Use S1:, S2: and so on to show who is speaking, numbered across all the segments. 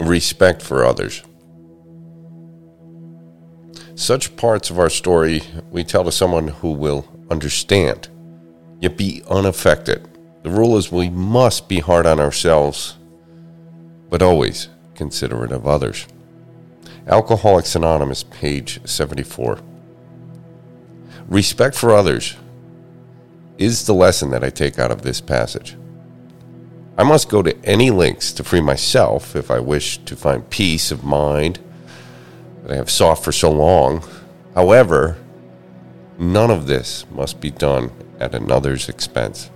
S1: Respect for others. Such parts of our story we tell to someone who will understand, yet be unaffected. The rule is we must be hard on ourselves, but always considerate of others. Alcoholics Anonymous, page 74. Respect for others is the lesson that I take out of this passage. I must go to any lengths to free myself if I wish to find peace of mind that I have sought for so long. However, none of this must be done at another's expense.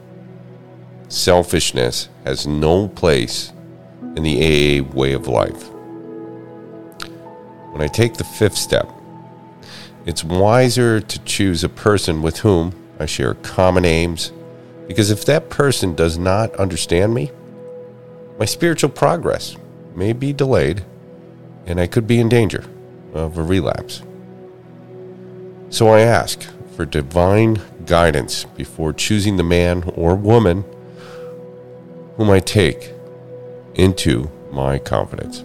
S1: Selfishness has no place in the AA way of life. When I take the fifth step, it's wiser to choose a person with whom I share common aims, because if that person does not understand me, my spiritual progress may be delayed and I could be in danger of a relapse. So I ask for divine guidance before choosing the man or woman whom I take into my confidence.